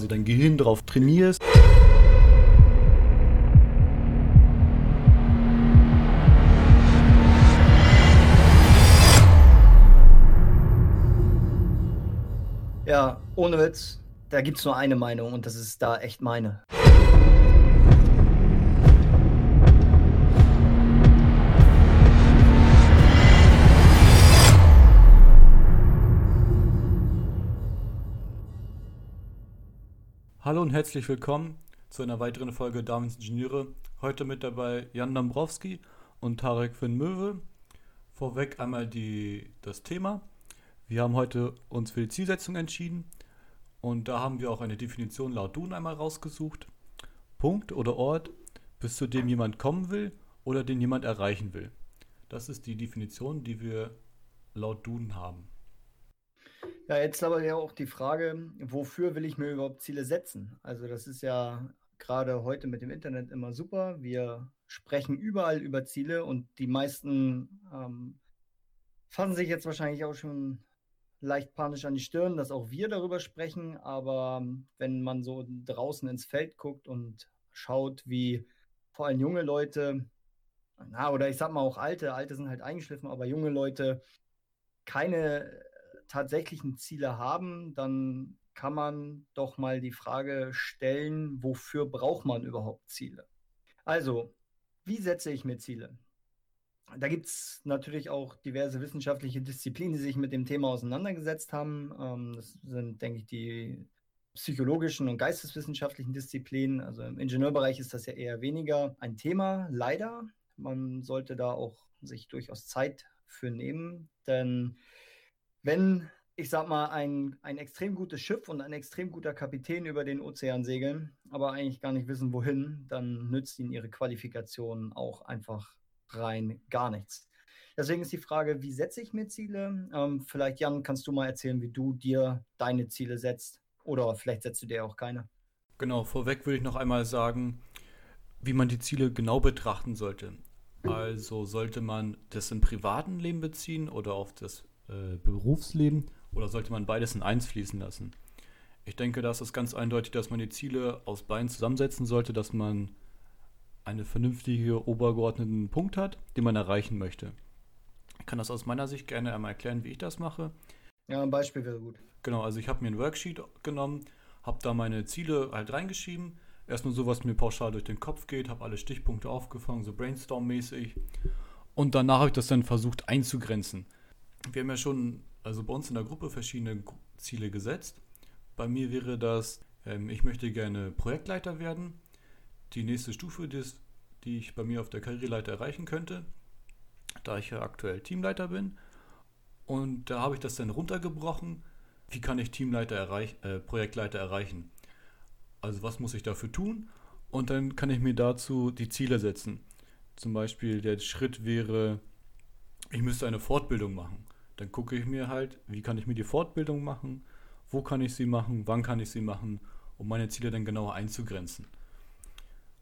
quasi dein Gehirn darauf trainierst. Ja, ohne Witz, da gibt es nur eine Meinung und das ist da echt meine. Hallo und herzlich willkommen zu einer weiteren Folge Darwins Ingenieure. Heute mit dabei Jan Dombrowski und Tarek Finn Möwe. Vorweg einmal die, das Thema. Wir haben heute uns für die Zielsetzung entschieden und da haben wir auch eine Definition laut Dun einmal rausgesucht. Punkt oder Ort, bis zu dem jemand kommen will oder den jemand erreichen will. Das ist die Definition, die wir laut Dun haben. Ja, jetzt aber ja auch die Frage, wofür will ich mir überhaupt Ziele setzen? Also das ist ja gerade heute mit dem Internet immer super. Wir sprechen überall über Ziele und die meisten ähm, fassen sich jetzt wahrscheinlich auch schon leicht panisch an die Stirn, dass auch wir darüber sprechen. Aber wenn man so draußen ins Feld guckt und schaut, wie vor allem junge Leute, na, oder ich sag mal auch alte, alte sind halt eingeschliffen, aber junge Leute keine tatsächlichen Ziele haben, dann kann man doch mal die Frage stellen, wofür braucht man überhaupt Ziele? Also, wie setze ich mir Ziele? Da gibt es natürlich auch diverse wissenschaftliche Disziplinen, die sich mit dem Thema auseinandergesetzt haben. Ähm, das sind, denke ich, die psychologischen und geisteswissenschaftlichen Disziplinen. Also im Ingenieurbereich ist das ja eher weniger ein Thema, leider. Man sollte da auch sich durchaus Zeit für nehmen, denn wenn, ich sag mal, ein, ein extrem gutes Schiff und ein extrem guter Kapitän über den Ozean segeln, aber eigentlich gar nicht wissen, wohin, dann nützt ihnen ihre Qualifikation auch einfach rein gar nichts. Deswegen ist die Frage, wie setze ich mir Ziele? Ähm, vielleicht, Jan, kannst du mal erzählen, wie du dir deine Ziele setzt? Oder vielleicht setzt du dir auch keine. Genau, vorweg würde ich noch einmal sagen, wie man die Ziele genau betrachten sollte. Also sollte man das im privaten Leben beziehen oder auf das äh, Berufsleben oder sollte man beides in eins fließen lassen? Ich denke, da ist es ganz eindeutig, dass man die Ziele aus beiden zusammensetzen sollte, dass man einen vernünftigen obergeordneten Punkt hat, den man erreichen möchte. Ich kann das aus meiner Sicht gerne einmal erklären, wie ich das mache. Ja, ein Beispiel wäre gut. Genau, also ich habe mir ein Worksheet genommen, habe da meine Ziele halt reingeschrieben. Erstmal so, was mir pauschal durch den Kopf geht, habe alle Stichpunkte aufgefangen, so Brainstorm-mäßig. Und danach habe ich das dann versucht einzugrenzen. Wir haben ja schon, also bei uns in der Gruppe, verschiedene Ziele gesetzt. Bei mir wäre das, ähm, ich möchte gerne Projektleiter werden die nächste Stufe, die ich bei mir auf der Karriereleiter erreichen könnte, da ich ja aktuell Teamleiter bin. Und da habe ich das dann runtergebrochen. Wie kann ich Teamleiter erreich, äh, Projektleiter erreichen? Also was muss ich dafür tun? Und dann kann ich mir dazu die Ziele setzen. Zum Beispiel der Schritt wäre, ich müsste eine Fortbildung machen. Dann gucke ich mir halt, wie kann ich mir die Fortbildung machen, wo kann ich sie machen, wann kann ich sie machen, um meine Ziele dann genauer einzugrenzen.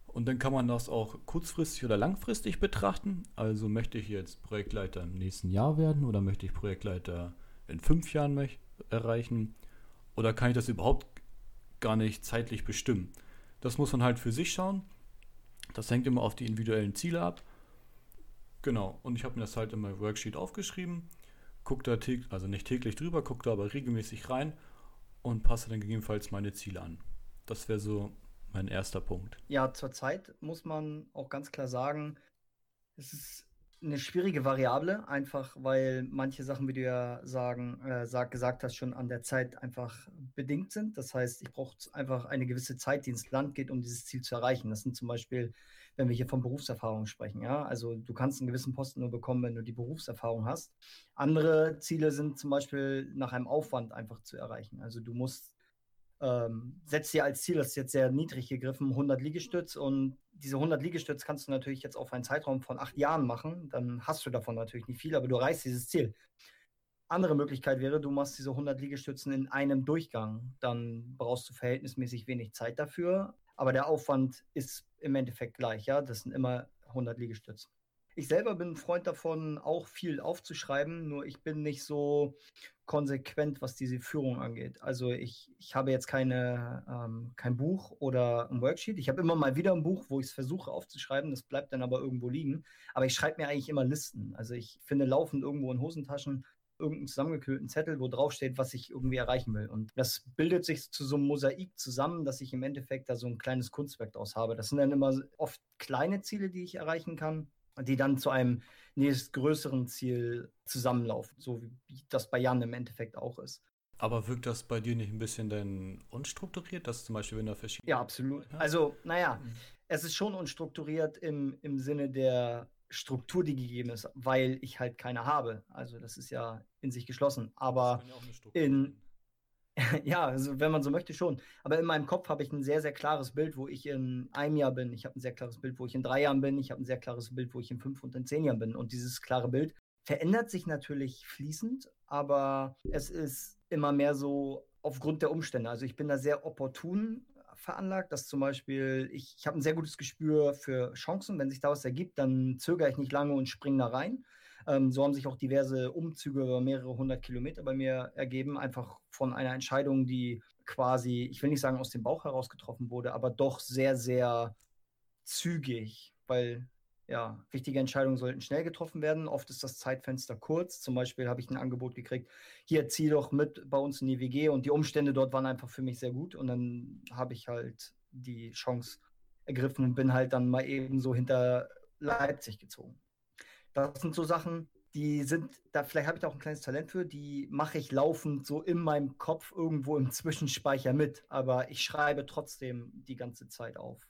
Und dann kann man das auch kurzfristig oder langfristig betrachten. Also möchte ich jetzt Projektleiter im nächsten Jahr werden oder möchte ich Projektleiter in fünf Jahren erreichen? Oder kann ich das überhaupt gar nicht zeitlich bestimmen? Das muss man halt für sich schauen. Das hängt immer auf die individuellen Ziele ab. Genau, und ich habe mir das halt in meinem Worksheet aufgeschrieben, gucke da täglich, also nicht täglich drüber, gucke da aber regelmäßig rein und passe dann gegebenenfalls meine Ziele an. Das wäre so mein erster Punkt. Ja, zurzeit muss man auch ganz klar sagen, es ist eine schwierige Variable, einfach weil manche Sachen, wie du ja sagen, äh, sag, gesagt hast, schon an der Zeit einfach bedingt sind. Das heißt, ich brauche einfach eine gewisse Zeit, die ins Land geht, um dieses Ziel zu erreichen. Das sind zum Beispiel, wenn wir hier von Berufserfahrung sprechen, ja. Also du kannst einen gewissen Posten nur bekommen, wenn du die Berufserfahrung hast. Andere Ziele sind zum Beispiel nach einem Aufwand einfach zu erreichen. Also du musst ähm, setzt dir als Ziel, das ist jetzt sehr niedrig gegriffen, 100 Liegestütz. Und diese 100 Liegestütz kannst du natürlich jetzt auf einen Zeitraum von acht Jahren machen, dann hast du davon natürlich nicht viel, aber du erreichst dieses Ziel. Andere Möglichkeit wäre, du machst diese 100 Liegestützen in einem Durchgang, dann brauchst du verhältnismäßig wenig Zeit dafür, aber der Aufwand ist im Endeffekt gleich, ja, das sind immer 100 Liegestütze. Ich selber bin ein Freund davon, auch viel aufzuschreiben, nur ich bin nicht so konsequent, was diese Führung angeht. Also ich, ich habe jetzt keine, ähm, kein Buch oder ein Worksheet. Ich habe immer mal wieder ein Buch, wo ich es versuche aufzuschreiben. Das bleibt dann aber irgendwo liegen. Aber ich schreibe mir eigentlich immer Listen. Also ich finde laufend irgendwo in Hosentaschen irgendeinen zusammengekühlten Zettel, wo drauf steht, was ich irgendwie erreichen will. Und das bildet sich zu so einem Mosaik zusammen, dass ich im Endeffekt da so ein kleines Kunstwerk draus habe. Das sind dann immer oft kleine Ziele, die ich erreichen kann die dann zu einem nächstgrößeren Ziel zusammenlaufen, so wie das bei Jan im Endeffekt auch ist. Aber wirkt das bei dir nicht ein bisschen denn unstrukturiert, dass zum Beispiel, wenn da verschiedene. Ja, absolut. Also, naja, mhm. es ist schon unstrukturiert im, im Sinne der Struktur, die gegeben ist, weil ich halt keine habe. Also, das ist ja in sich geschlossen. Aber ja in, ja, also wenn man so möchte schon. Aber in meinem Kopf habe ich ein sehr, sehr klares Bild, wo ich in einem Jahr bin. Ich habe ein sehr klares Bild, wo ich in drei Jahren bin. Ich habe ein sehr klares Bild, wo ich in fünf und in zehn Jahren bin. Und dieses klare Bild verändert sich natürlich fließend, aber es ist immer mehr so aufgrund der Umstände. Also ich bin da sehr opportun veranlagt, dass zum Beispiel ich, ich habe ein sehr gutes Gespür für Chancen. Wenn sich da was ergibt, dann zögere ich nicht lange und springe da rein. Ähm, so haben sich auch diverse Umzüge über mehrere hundert Kilometer bei mir ergeben, einfach von einer Entscheidung, die quasi, ich will nicht sagen aus dem Bauch heraus getroffen wurde, aber doch sehr, sehr zügig, weil ja, wichtige Entscheidungen sollten schnell getroffen werden. Oft ist das Zeitfenster kurz. Zum Beispiel habe ich ein Angebot gekriegt, hier zieh doch mit bei uns in die WG und die Umstände dort waren einfach für mich sehr gut und dann habe ich halt die Chance ergriffen und bin halt dann mal eben so hinter Leipzig gezogen. Das sind so Sachen, die sind, da vielleicht habe ich da auch ein kleines Talent für, die mache ich laufend so in meinem Kopf irgendwo im Zwischenspeicher mit, aber ich schreibe trotzdem die ganze Zeit auf.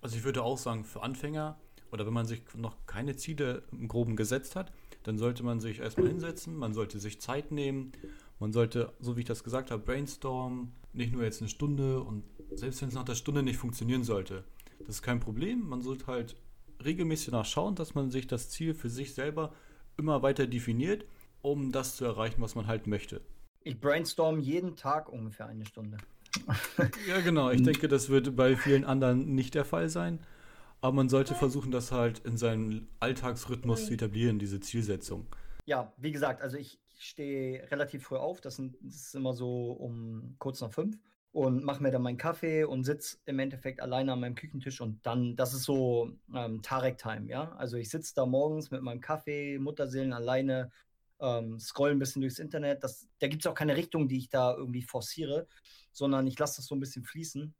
Also ich würde auch sagen, für Anfänger oder wenn man sich noch keine Ziele im Groben gesetzt hat, dann sollte man sich erstmal hinsetzen, man sollte sich Zeit nehmen, man sollte, so wie ich das gesagt habe, brainstormen, nicht nur jetzt eine Stunde und selbst wenn es nach der Stunde nicht funktionieren sollte, das ist kein Problem, man sollte halt regelmäßig nachschauen, dass man sich das Ziel für sich selber immer weiter definiert, um das zu erreichen, was man halt möchte. Ich brainstorm jeden Tag ungefähr eine Stunde. ja, genau. Ich denke, das wird bei vielen anderen nicht der Fall sein. Aber man sollte versuchen, das halt in seinen Alltagsrhythmus zu etablieren, diese Zielsetzung. Ja, wie gesagt, also ich stehe relativ früh auf. Das, sind, das ist immer so um kurz nach fünf und mache mir dann meinen Kaffee und sitze im Endeffekt alleine an meinem Küchentisch und dann, das ist so ähm, Tarek-Time, ja. Also ich sitze da morgens mit meinem Kaffee, Mutterseelen alleine, ähm, scroll ein bisschen durchs Internet. Das, da gibt es auch keine Richtung, die ich da irgendwie forciere, sondern ich lasse das so ein bisschen fließen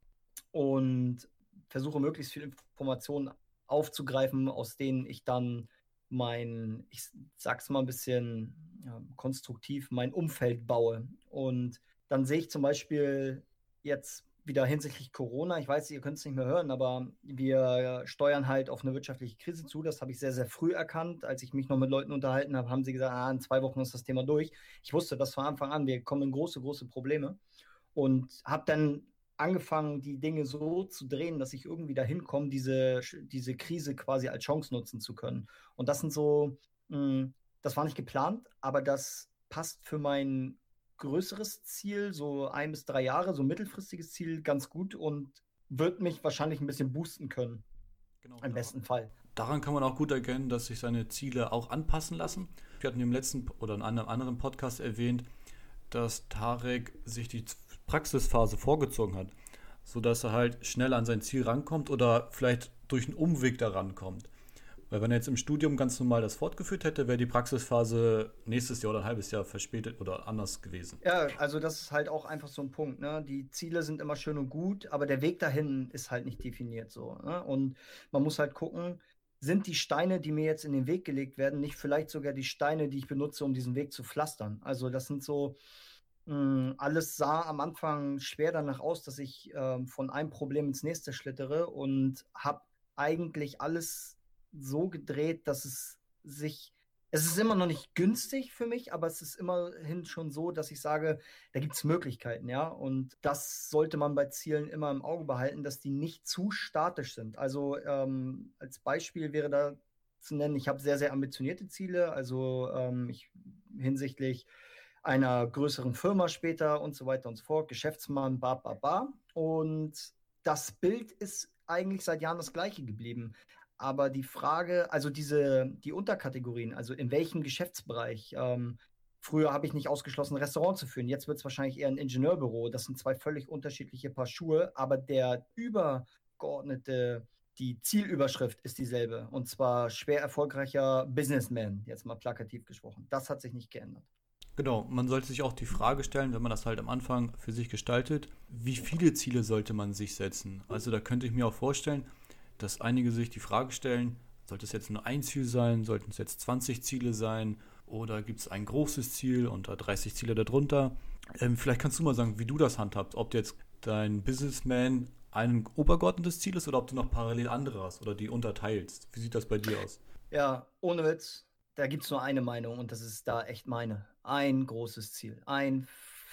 und versuche möglichst viel Informationen aufzugreifen, aus denen ich dann mein, ich sag's mal ein bisschen ja, konstruktiv, mein Umfeld baue. Und dann sehe ich zum Beispiel jetzt wieder hinsichtlich Corona, ich weiß, ihr könnt es nicht mehr hören, aber wir steuern halt auf eine wirtschaftliche Krise zu. Das habe ich sehr, sehr früh erkannt. Als ich mich noch mit Leuten unterhalten habe, haben sie gesagt, ah, in zwei Wochen ist das Thema durch. Ich wusste das von Anfang an, wir kommen in große, große Probleme. Und habe dann angefangen, die Dinge so zu drehen, dass ich irgendwie dahin komme, diese, diese Krise quasi als Chance nutzen zu können. Und das sind so, mh, hm, das war nicht geplant, aber das passt für mein größeres Ziel, so ein bis drei Jahre, so mittelfristiges Ziel ganz gut und wird mich wahrscheinlich ein bisschen boosten können. Genau, Im besten Fall. Daran kann man auch gut erkennen, dass sich seine Ziele auch anpassen lassen. Wir hatten im letzten oder in einem anderen Podcast erwähnt, dass Tarek sich die Praxisphase vorgezogen hat, sodass er halt schnell an sein Ziel rankommt oder vielleicht durch einen Umweg da rankommt. Weil wenn er jetzt im Studium ganz normal das fortgeführt hätte, wäre die Praxisphase nächstes Jahr oder ein halbes Jahr verspätet oder anders gewesen. Ja, also das ist halt auch einfach so ein Punkt. Ne? Die Ziele sind immer schön und gut, aber der Weg dahin ist halt nicht definiert so. Ne? Und man muss halt gucken, sind die Steine, die mir jetzt in den Weg gelegt werden, nicht vielleicht sogar die Steine, die ich benutze, um diesen Weg zu pflastern. Also das sind so, hm, alles sah am Anfang schwer danach aus, dass ich äh, von einem Problem ins nächste schlittere und habe eigentlich alles so gedreht, dass es sich, es ist immer noch nicht günstig für mich, aber es ist immerhin schon so, dass ich sage, da gibt es Möglichkeiten, ja. Und das sollte man bei Zielen immer im Auge behalten, dass die nicht zu statisch sind. Also ähm, als Beispiel wäre da zu nennen, ich habe sehr, sehr ambitionierte Ziele, also ähm, ich, hinsichtlich einer größeren Firma später und so weiter und so fort, Geschäftsmann, ba, ba, ba. Und das Bild ist eigentlich seit Jahren das gleiche geblieben aber die Frage, also diese, die Unterkategorien, also in welchem Geschäftsbereich, ähm, früher habe ich nicht ausgeschlossen, ein Restaurant zu führen, jetzt wird es wahrscheinlich eher ein Ingenieurbüro. Das sind zwei völlig unterschiedliche Paar Schuhe, aber der übergeordnete, die Zielüberschrift ist dieselbe. Und zwar schwer erfolgreicher Businessman, jetzt mal plakativ gesprochen. Das hat sich nicht geändert. Genau, man sollte sich auch die Frage stellen, wenn man das halt am Anfang für sich gestaltet, wie viele Ziele sollte man sich setzen? Also da könnte ich mir auch vorstellen, dass einige sich die Frage stellen, sollte es jetzt nur ein Ziel sein, sollten es jetzt 20 Ziele sein oder gibt es ein großes Ziel und 30 Ziele darunter? Ähm, vielleicht kannst du mal sagen, wie du das handhabst, ob jetzt dein Businessman ein obergeordnetes Ziel ist oder ob du noch parallel andere hast oder die unterteilst. Wie sieht das bei dir aus? Ja, ohne Witz da gibt es nur eine Meinung und das ist da echt meine. Ein großes Ziel. Ein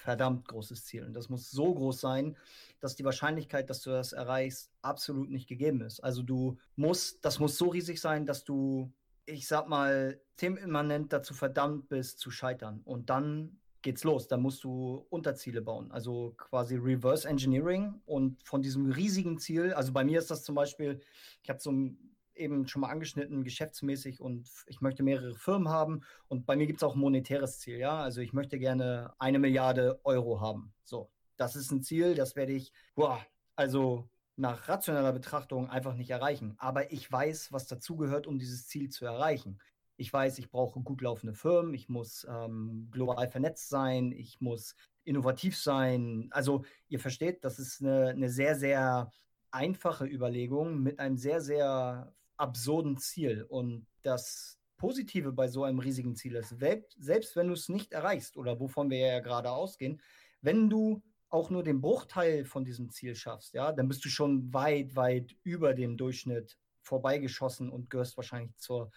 verdammt großes Ziel. Und das muss so groß sein, dass die Wahrscheinlichkeit, dass du das erreichst, absolut nicht gegeben ist. Also du musst, das muss so riesig sein, dass du, ich sag mal, themenimmanent dazu verdammt bist zu scheitern. Und dann geht's los. Da musst du Unterziele bauen. Also quasi Reverse Engineering und von diesem riesigen Ziel, also bei mir ist das zum Beispiel, ich habe so ein eben schon mal angeschnitten, geschäftsmäßig und ich möchte mehrere Firmen haben. Und bei mir gibt es auch ein monetäres Ziel, ja. Also ich möchte gerne eine Milliarde Euro haben. So, das ist ein Ziel, das werde ich, boah, also nach rationaler Betrachtung einfach nicht erreichen. Aber ich weiß, was dazugehört, um dieses Ziel zu erreichen. Ich weiß, ich brauche gut laufende Firmen, ich muss ähm, global vernetzt sein, ich muss innovativ sein. Also ihr versteht, das ist eine, eine sehr, sehr einfache Überlegung mit einem sehr, sehr absurden Ziel. Und das Positive bei so einem riesigen Ziel ist, selbst wenn du es nicht erreichst oder wovon wir ja gerade ausgehen, wenn du auch nur den Bruchteil von diesem Ziel schaffst, ja, dann bist du schon weit, weit über dem Durchschnitt vorbeigeschossen und gehörst wahrscheinlich zur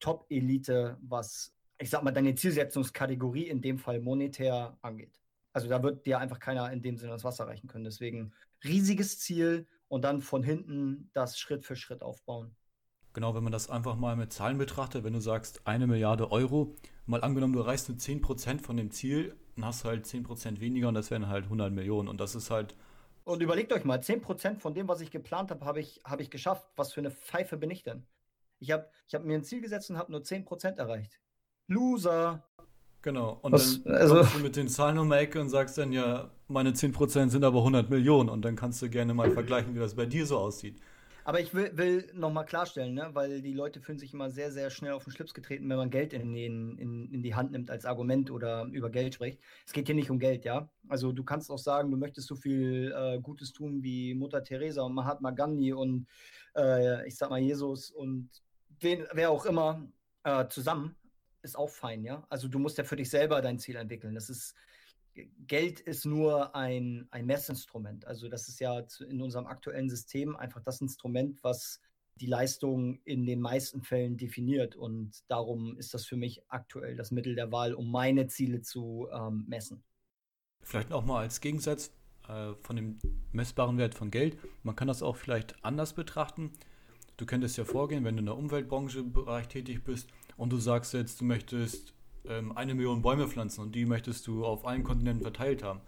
Top-Elite, was, ich sag mal, deine Zielsetzungskategorie in dem Fall monetär angeht. Also da wird dir einfach keiner in dem Sinne das Wasser reichen können. Deswegen riesiges Ziel und dann von hinten das Schritt für Schritt aufbauen. Genau, wenn man das einfach mal mit Zahlen betrachtet, wenn du sagst, eine Milliarde Euro, mal angenommen, du erreichst nur 10% von dem Ziel, dann hast du halt 10% weniger und das wären halt 100 Millionen. Und das ist halt. Und überlegt euch mal, 10% von dem, was ich geplant habe, habe ich, hab ich geschafft. Was für eine Pfeife bin ich denn? Ich habe ich hab mir ein Ziel gesetzt und habe nur 10% erreicht. Loser! Genau, und was, dann also, kommst du mit den Zahlen um die Ecke und sagst dann ja, meine 10% sind aber 100 Millionen und dann kannst du gerne mal vergleichen, wie das bei dir so aussieht. Aber ich will, will nochmal klarstellen, ne? weil die Leute fühlen sich immer sehr, sehr schnell auf den Schlips getreten, wenn man Geld in, in, in die Hand nimmt als Argument oder über Geld spricht. Es geht hier nicht um Geld, ja. Also du kannst auch sagen, du möchtest so viel äh, Gutes tun wie Mutter Teresa und Mahatma Gandhi und äh, ich sag mal Jesus und wen, wer auch immer äh, zusammen. Ist auch fein, ja. Also du musst ja für dich selber dein Ziel entwickeln. Das ist Geld ist nur ein, ein Messinstrument. Also das ist ja in unserem aktuellen System einfach das Instrument, was die Leistung in den meisten Fällen definiert. Und darum ist das für mich aktuell das Mittel der Wahl, um meine Ziele zu ähm, messen. Vielleicht auch mal als Gegensatz äh, von dem messbaren Wert von Geld. Man kann das auch vielleicht anders betrachten. Du könntest ja vorgehen, wenn du in der Umweltbranche Bereich tätig bist und du sagst jetzt, du möchtest ähm, eine Million Bäume pflanzen und die möchtest du auf allen Kontinenten verteilt haben.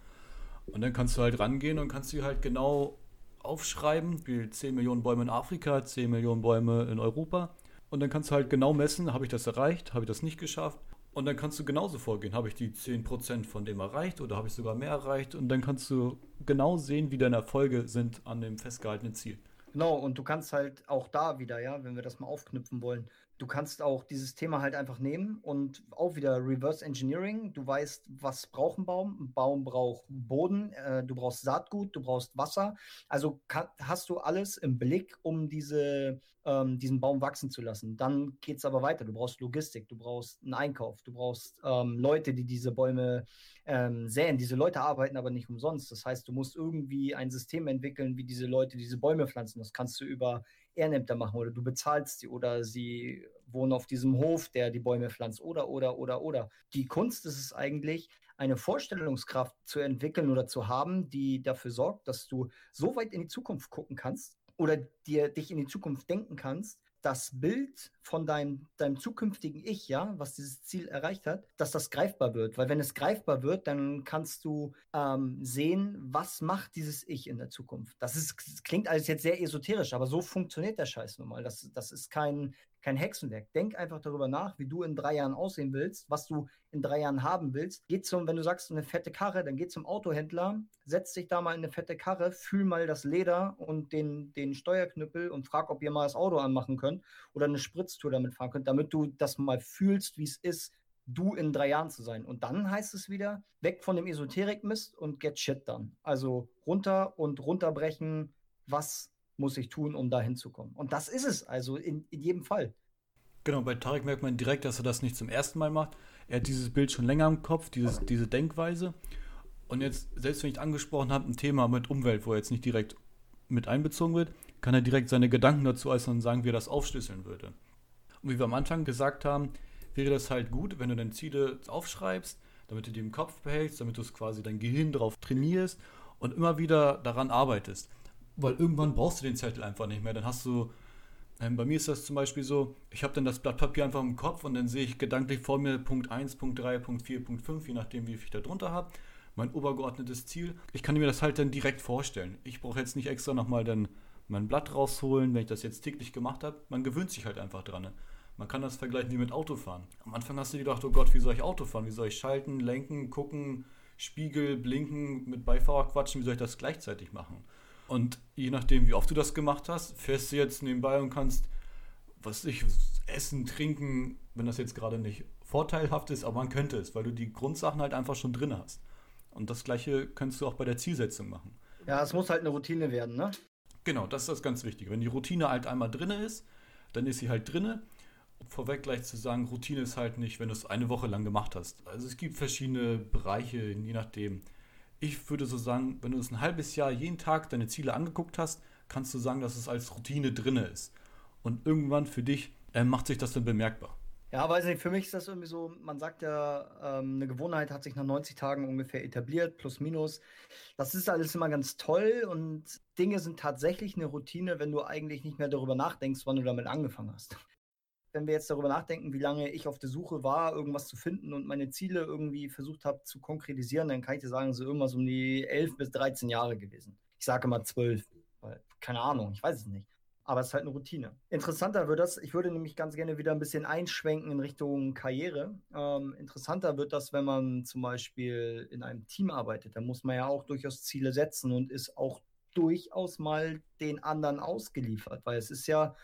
Und dann kannst du halt rangehen und kannst sie halt genau aufschreiben, wie 10 Millionen Bäume in Afrika, 10 Millionen Bäume in Europa. Und dann kannst du halt genau messen, habe ich das erreicht, habe ich das nicht geschafft. Und dann kannst du genauso vorgehen, habe ich die 10% von dem erreicht oder habe ich sogar mehr erreicht. Und dann kannst du genau sehen, wie deine Erfolge sind an dem festgehaltenen Ziel. Genau, und du kannst halt auch da wieder, ja, wenn wir das mal aufknüpfen wollen, Du kannst auch dieses Thema halt einfach nehmen und auch wieder Reverse Engineering. Du weißt, was braucht ein Baum? Ein Baum braucht Boden, äh, du brauchst Saatgut, du brauchst Wasser. Also kann, hast du alles im Blick, um diese, ähm, diesen Baum wachsen zu lassen. Dann geht es aber weiter. Du brauchst Logistik, du brauchst einen Einkauf, du brauchst ähm, Leute, die diese Bäume ähm, säen. Diese Leute arbeiten aber nicht umsonst. Das heißt, du musst irgendwie ein System entwickeln, wie diese Leute diese Bäume pflanzen. Das kannst du über Ehrenämter machen oder du bezahlst sie oder sie wohnen auf diesem Hof, der die Bäume pflanzt oder, oder, oder, oder. Die Kunst ist es eigentlich, eine Vorstellungskraft zu entwickeln oder zu haben, die dafür sorgt, dass du so weit in die Zukunft gucken kannst oder dir dich in die Zukunft denken kannst, das Bild von deinem, deinem zukünftigen Ich, ja, was dieses Ziel erreicht hat, dass das greifbar wird. Weil wenn es greifbar wird, dann kannst du ähm, sehen, was macht dieses Ich in der Zukunft. Das, ist, das klingt alles jetzt sehr esoterisch, aber so funktioniert der Scheiß nun mal. Das, das ist kein, kein Hexenwerk. Denk einfach darüber nach, wie du in drei Jahren aussehen willst, was du in drei Jahren haben willst. Geh zum, wenn du sagst, eine fette Karre, dann geh zum Autohändler, setz dich da mal in eine fette Karre, fühl mal das Leder und den, den Steuerknüppel und frag, ob ihr mal das Auto anmachen könnt oder eine Spritztour damit fahren könnt, damit du das mal fühlst, wie es ist, du in drei Jahren zu sein. Und dann heißt es wieder, weg von dem Esoterik-Mist und get shit done. Also runter und runterbrechen, was muss ich tun, um da hinzukommen. Und das ist es, also in, in jedem Fall. Genau, bei Tarek merkt man direkt, dass er das nicht zum ersten Mal macht. Er hat dieses Bild schon länger im Kopf, dieses, diese Denkweise. Und jetzt, selbst wenn ich angesprochen habe, ein Thema mit Umwelt, wo er jetzt nicht direkt mit einbezogen wird, kann er direkt seine Gedanken dazu äußern und sagen, wie er das aufschlüsseln würde. Und wie wir am Anfang gesagt haben, wäre das halt gut, wenn du deine Ziele aufschreibst, damit du die im Kopf behältst, damit du es quasi dein Gehirn darauf trainierst und immer wieder daran arbeitest. Weil irgendwann brauchst du den Zettel einfach nicht mehr. Dann hast du, ähm, bei mir ist das zum Beispiel so, ich habe dann das Blatt Papier einfach im Kopf und dann sehe ich gedanklich vor mir Punkt 1, Punkt 3, Punkt 4, Punkt 5, je nachdem, wie viel ich da drunter habe. Mein obergeordnetes Ziel. Ich kann mir das halt dann direkt vorstellen. Ich brauche jetzt nicht extra nochmal dann mein Blatt rausholen, wenn ich das jetzt täglich gemacht habe. Man gewöhnt sich halt einfach dran. Ne? Man kann das vergleichen wie mit Autofahren. Am Anfang hast du gedacht, oh Gott, wie soll ich Auto fahren? Wie soll ich schalten, lenken, gucken, Spiegel, blinken, mit Beifahrer quatschen? Wie soll ich das gleichzeitig machen? Und je nachdem, wie oft du das gemacht hast, fährst du jetzt nebenbei und kannst, was ich, essen, trinken, wenn das jetzt gerade nicht vorteilhaft ist, aber man könnte es, weil du die Grundsachen halt einfach schon drin hast. Und das gleiche könntest du auch bei der Zielsetzung machen. Ja, es muss halt eine Routine werden, ne? Genau, das ist das ganz Wichtige. Wenn die Routine halt einmal drin ist, dann ist sie halt drinne. Vorweg gleich zu sagen, Routine ist halt nicht, wenn du es eine Woche lang gemacht hast. Also es gibt verschiedene Bereiche, je nachdem, ich würde so sagen, wenn du es ein halbes Jahr jeden Tag deine Ziele angeguckt hast, kannst du sagen, dass es als Routine drin ist. Und irgendwann für dich äh, macht sich das dann bemerkbar. Ja, weiß nicht, für mich ist das irgendwie so, man sagt ja, ähm, eine Gewohnheit hat sich nach 90 Tagen ungefähr etabliert, plus minus. Das ist alles immer ganz toll und Dinge sind tatsächlich eine Routine, wenn du eigentlich nicht mehr darüber nachdenkst, wann du damit angefangen hast wenn wir jetzt darüber nachdenken, wie lange ich auf der Suche war, irgendwas zu finden und meine Ziele irgendwie versucht habe zu konkretisieren, dann kann ich dir sagen, so irgendwas um die 11 bis 13 Jahre gewesen. Ich sage mal 12, weil, keine Ahnung, ich weiß es nicht. Aber es ist halt eine Routine. Interessanter wird das, ich würde nämlich ganz gerne wieder ein bisschen einschwenken in Richtung Karriere. Ähm, interessanter wird das, wenn man zum Beispiel in einem Team arbeitet. Da muss man ja auch durchaus Ziele setzen und ist auch durchaus mal den anderen ausgeliefert, weil es ist ja,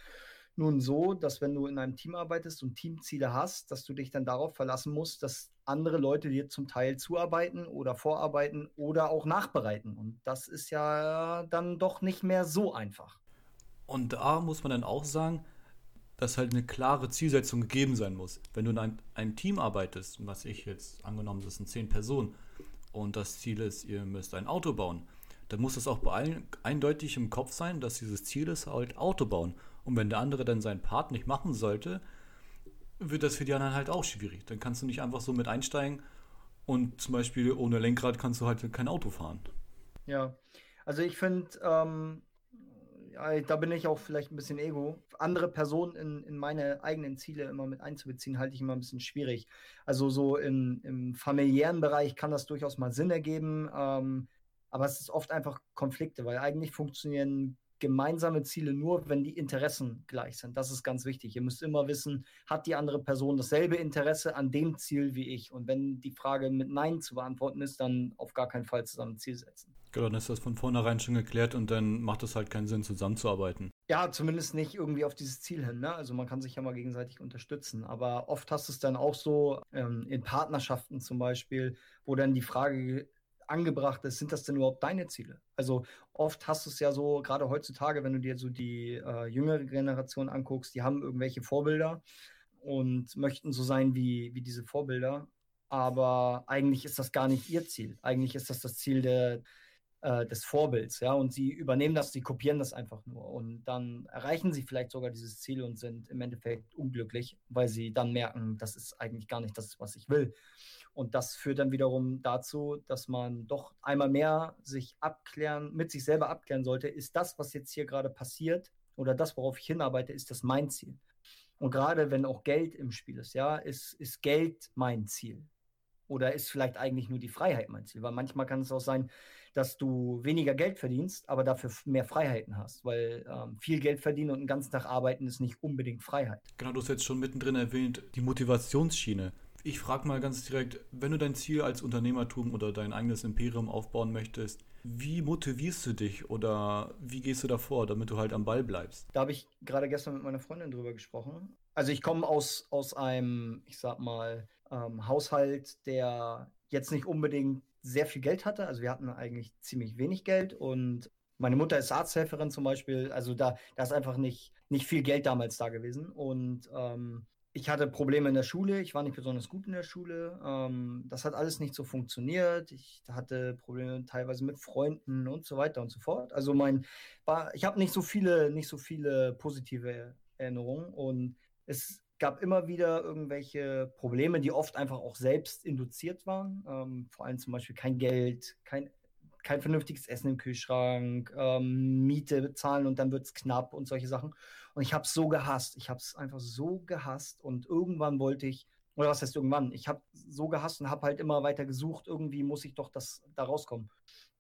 nun so, dass wenn du in einem Team arbeitest und Teamziele hast, dass du dich dann darauf verlassen musst, dass andere Leute dir zum Teil zuarbeiten oder vorarbeiten oder auch nachbereiten. Und das ist ja dann doch nicht mehr so einfach. Und da muss man dann auch sagen, dass halt eine klare Zielsetzung gegeben sein muss. Wenn du in einem, einem Team arbeitest, was ich jetzt angenommen, das sind zehn Personen, und das Ziel ist, ihr müsst ein Auto bauen, dann muss es auch bei allen eindeutig im Kopf sein, dass dieses Ziel ist, halt Auto bauen. Und wenn der andere dann seinen Part nicht machen sollte, wird das für die anderen halt auch schwierig. Dann kannst du nicht einfach so mit einsteigen und zum Beispiel ohne Lenkrad kannst du halt kein Auto fahren. Ja, also ich finde, ähm, da bin ich auch vielleicht ein bisschen ego. Andere Personen in, in meine eigenen Ziele immer mit einzubeziehen, halte ich immer ein bisschen schwierig. Also so im, im familiären Bereich kann das durchaus mal Sinn ergeben, ähm, aber es ist oft einfach Konflikte, weil eigentlich funktionieren gemeinsame Ziele nur, wenn die Interessen gleich sind. Das ist ganz wichtig. Ihr müsst immer wissen, hat die andere Person dasselbe Interesse an dem Ziel wie ich? Und wenn die Frage mit Nein zu beantworten ist, dann auf gar keinen Fall zusammen ein Ziel setzen. Genau, dann ist das von vornherein schon geklärt und dann macht es halt keinen Sinn, zusammenzuarbeiten. Ja, zumindest nicht irgendwie auf dieses Ziel hin. Ne? Also man kann sich ja mal gegenseitig unterstützen. Aber oft hast du es dann auch so ähm, in Partnerschaften zum Beispiel, wo dann die Frage angebracht ist, sind das denn überhaupt deine Ziele? Also oft hast du es ja so, gerade heutzutage, wenn du dir so die äh, jüngere Generation anguckst, die haben irgendwelche Vorbilder und möchten so sein wie, wie diese Vorbilder. Aber eigentlich ist das gar nicht ihr Ziel. Eigentlich ist das das Ziel der, äh, des Vorbilds, ja. Und sie übernehmen das, sie kopieren das einfach nur. Und dann erreichen sie vielleicht sogar dieses Ziel und sind im Endeffekt unglücklich, weil sie dann merken, das ist eigentlich gar nicht das, was ich will. Und das führt dann wiederum dazu, dass man doch einmal mehr sich abklären, mit sich selber abklären sollte, ist das, was jetzt hier gerade passiert, oder das, worauf ich hinarbeite, ist das mein Ziel. Und gerade wenn auch Geld im Spiel ist, ja, ist, ist Geld mein Ziel. Oder ist vielleicht eigentlich nur die Freiheit mein Ziel? Weil manchmal kann es auch sein, dass du weniger Geld verdienst, aber dafür mehr Freiheiten hast. Weil ähm, viel Geld verdienen und einen ganzen Tag arbeiten ist nicht unbedingt Freiheit. Genau, du hast jetzt schon mittendrin erwähnt, die Motivationsschiene. Ich frage mal ganz direkt, wenn du dein Ziel als Unternehmertum oder dein eigenes Imperium aufbauen möchtest, wie motivierst du dich oder wie gehst du davor, damit du halt am Ball bleibst? Da habe ich gerade gestern mit meiner Freundin drüber gesprochen. Also ich komme aus, aus einem, ich sag mal, ähm, Haushalt, der jetzt nicht unbedingt sehr viel Geld hatte. Also wir hatten eigentlich ziemlich wenig Geld und meine Mutter ist Arzthelferin zum Beispiel. Also da, da ist einfach nicht, nicht viel Geld damals da gewesen. Und ähm, ich hatte Probleme in der Schule, ich war nicht besonders gut in der Schule. Ähm, das hat alles nicht so funktioniert. Ich hatte Probleme teilweise mit Freunden und so weiter und so fort. Also mein, war, ich habe nicht so viele, nicht so viele positive Erinnerungen und es gab immer wieder irgendwelche Probleme, die oft einfach auch selbst induziert waren. Ähm, vor allem zum Beispiel kein Geld, kein kein vernünftiges Essen im Kühlschrank, ähm, Miete bezahlen und dann wird es knapp und solche Sachen. Und ich habe es so gehasst. Ich habe es einfach so gehasst und irgendwann wollte ich, oder was heißt irgendwann? Ich habe so gehasst und habe halt immer weiter gesucht. Irgendwie muss ich doch das da rauskommen.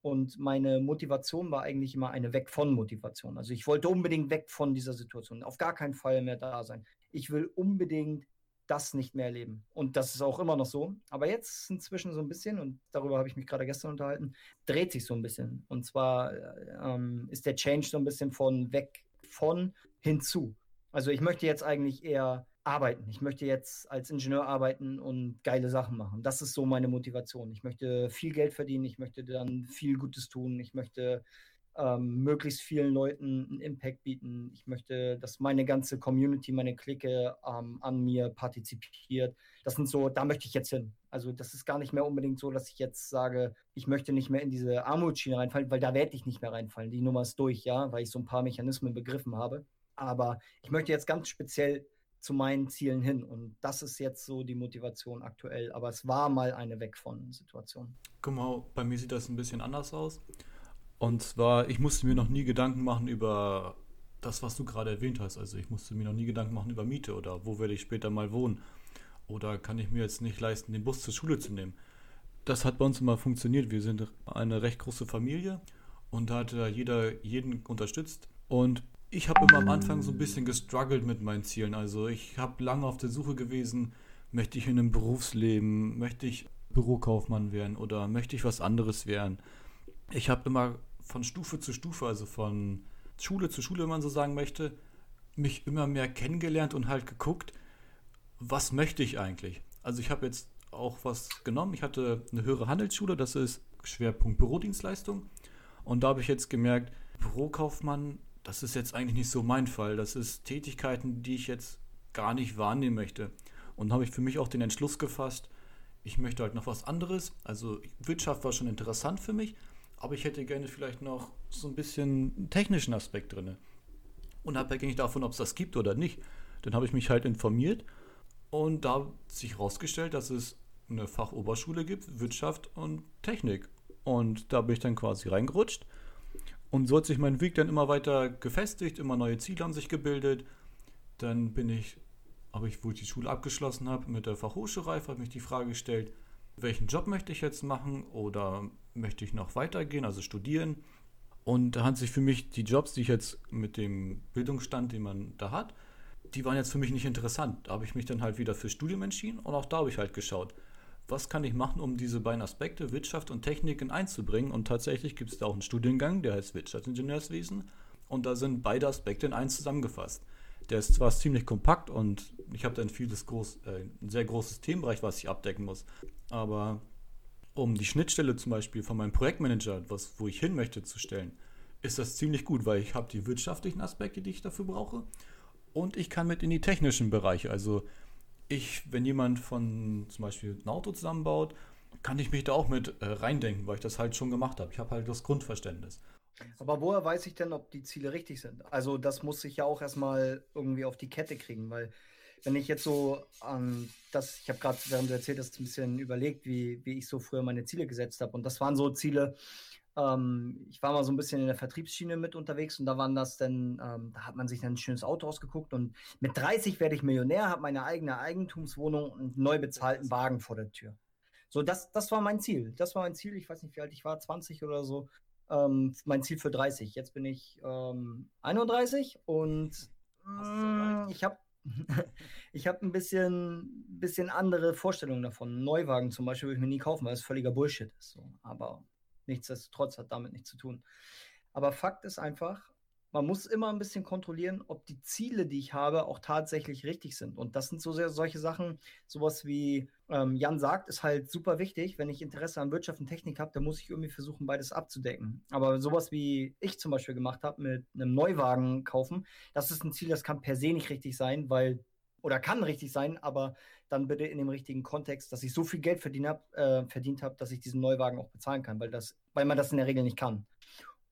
Und meine Motivation war eigentlich immer eine Weg von Motivation. Also ich wollte unbedingt weg von dieser Situation, auf gar keinen Fall mehr da sein. Ich will unbedingt das nicht mehr erleben. Und das ist auch immer noch so. Aber jetzt inzwischen so ein bisschen, und darüber habe ich mich gerade gestern unterhalten, dreht sich so ein bisschen. Und zwar äh, ähm, ist der Change so ein bisschen von weg von hinzu. Also ich möchte jetzt eigentlich eher arbeiten. Ich möchte jetzt als Ingenieur arbeiten und geile Sachen machen. Das ist so meine Motivation. Ich möchte viel Geld verdienen, ich möchte dann viel Gutes tun, ich möchte ähm, möglichst vielen Leuten einen Impact bieten. Ich möchte, dass meine ganze Community, meine Clique ähm, an mir partizipiert. Das sind so, da möchte ich jetzt hin. Also das ist gar nicht mehr unbedingt so, dass ich jetzt sage, ich möchte nicht mehr in diese Armutsschiene reinfallen, weil da werde ich nicht mehr reinfallen. Die Nummer ist durch, ja, weil ich so ein paar Mechanismen begriffen habe. Aber ich möchte jetzt ganz speziell zu meinen Zielen hin. Und das ist jetzt so die Motivation aktuell. Aber es war mal eine Weg von Situation. Guck mal, bei mir sieht das ein bisschen anders aus. Und zwar, ich musste mir noch nie Gedanken machen über das, was du gerade erwähnt hast. Also ich musste mir noch nie Gedanken machen über Miete oder wo werde ich später mal wohnen. Oder kann ich mir jetzt nicht leisten, den Bus zur Schule zu nehmen. Das hat bei uns immer funktioniert. Wir sind eine recht große Familie und da hat jeder jeden unterstützt. Und ich habe immer am Anfang so ein bisschen gestruggelt mit meinen Zielen. Also ich habe lange auf der Suche gewesen, möchte ich in einem Berufsleben, möchte ich Bürokaufmann werden oder möchte ich was anderes werden. Ich habe immer von Stufe zu Stufe, also von Schule zu Schule, wenn man so sagen möchte, mich immer mehr kennengelernt und halt geguckt, was möchte ich eigentlich? Also ich habe jetzt auch was genommen. Ich hatte eine höhere Handelsschule, das ist Schwerpunkt Bürodienstleistung. Und da habe ich jetzt gemerkt, Bürokaufmann, das ist jetzt eigentlich nicht so mein Fall. Das ist Tätigkeiten, die ich jetzt gar nicht wahrnehmen möchte. Und habe ich für mich auch den Entschluss gefasst, ich möchte halt noch was anderes. Also Wirtschaft war schon interessant für mich, aber ich hätte gerne vielleicht noch so ein bisschen technischen Aspekt drin. Unabhängig davon, ob es das gibt oder nicht. Dann habe ich mich halt informiert und da hat sich herausgestellt, dass es eine Fachoberschule gibt, Wirtschaft und Technik. Und da bin ich dann quasi reingerutscht. Und so hat sich mein Weg dann immer weiter gefestigt, immer neue Ziele haben sich gebildet. Dann bin ich, habe ich, wo ich die Schule abgeschlossen habe, mit der Fachhochschulreife, habe mich die Frage gestellt, welchen Job möchte ich jetzt machen oder möchte ich noch weitergehen, also studieren. Und da hat sich für mich die Jobs, die ich jetzt mit dem Bildungsstand, den man da hat, die waren jetzt für mich nicht interessant. Da habe ich mich dann halt wieder für Studium entschieden und auch da habe ich halt geschaut, was kann ich machen, um diese beiden Aspekte, Wirtschaft und Technik, in einzubringen. Und tatsächlich gibt es da auch einen Studiengang, der heißt Wirtschaftsingenieurswesen. Und da sind beide Aspekte in eins zusammengefasst. Der ist zwar ziemlich kompakt und ich habe dann vieles groß, äh, ein sehr großes Themenbereich, was ich abdecken muss. Aber um die Schnittstelle zum Beispiel von meinem Projektmanager, was, wo ich hin möchte, zu stellen, ist das ziemlich gut, weil ich habe die wirtschaftlichen Aspekte, die ich dafür brauche. Und ich kann mit in die technischen Bereiche. Also ich, wenn jemand von zum Beispiel ein Auto zusammenbaut, kann ich mich da auch mit äh, reindenken, weil ich das halt schon gemacht habe. Ich habe halt das Grundverständnis. Aber woher weiß ich denn, ob die Ziele richtig sind? Also das muss ich ja auch erstmal irgendwie auf die Kette kriegen, weil wenn ich jetzt so an das, ich habe gerade, während du erzählt hast, ein bisschen überlegt, wie, wie ich so früher meine Ziele gesetzt habe. Und das waren so Ziele, Ähm, ich war mal so ein bisschen in der Vertriebsschiene mit unterwegs und da waren das dann, ähm, da hat man sich dann ein schönes Auto ausgeguckt und mit 30 werde ich Millionär, habe meine eigene Eigentumswohnung und neu bezahlten Wagen vor der Tür. So, das, das war mein Ziel. Das war mein Ziel. Ich weiß nicht, wie alt ich war, 20 oder so. Ähm, mein Ziel für 30. Jetzt bin ich ähm, 31 und mh, ich habe ich habe ein bisschen, bisschen andere Vorstellungen davon. Neuwagen zum Beispiel würde ich mir nie kaufen, weil es völliger Bullshit ist. So. Aber nichtsdestotrotz hat damit nichts zu tun. Aber Fakt ist einfach, man muss immer ein bisschen kontrollieren, ob die Ziele, die ich habe, auch tatsächlich richtig sind. Und das sind so sehr solche Sachen, sowas wie ähm, Jan sagt, ist halt super wichtig. Wenn ich Interesse an Wirtschaft und Technik habe, dann muss ich irgendwie versuchen, beides abzudecken. Aber sowas wie ich zum Beispiel gemacht habe, mit einem Neuwagen kaufen, das ist ein Ziel, das kann per se nicht richtig sein, weil oder kann richtig sein, aber dann bitte in dem richtigen Kontext, dass ich so viel Geld verdient habe, äh, verdient habe, dass ich diesen Neuwagen auch bezahlen kann, weil das, weil man das in der Regel nicht kann.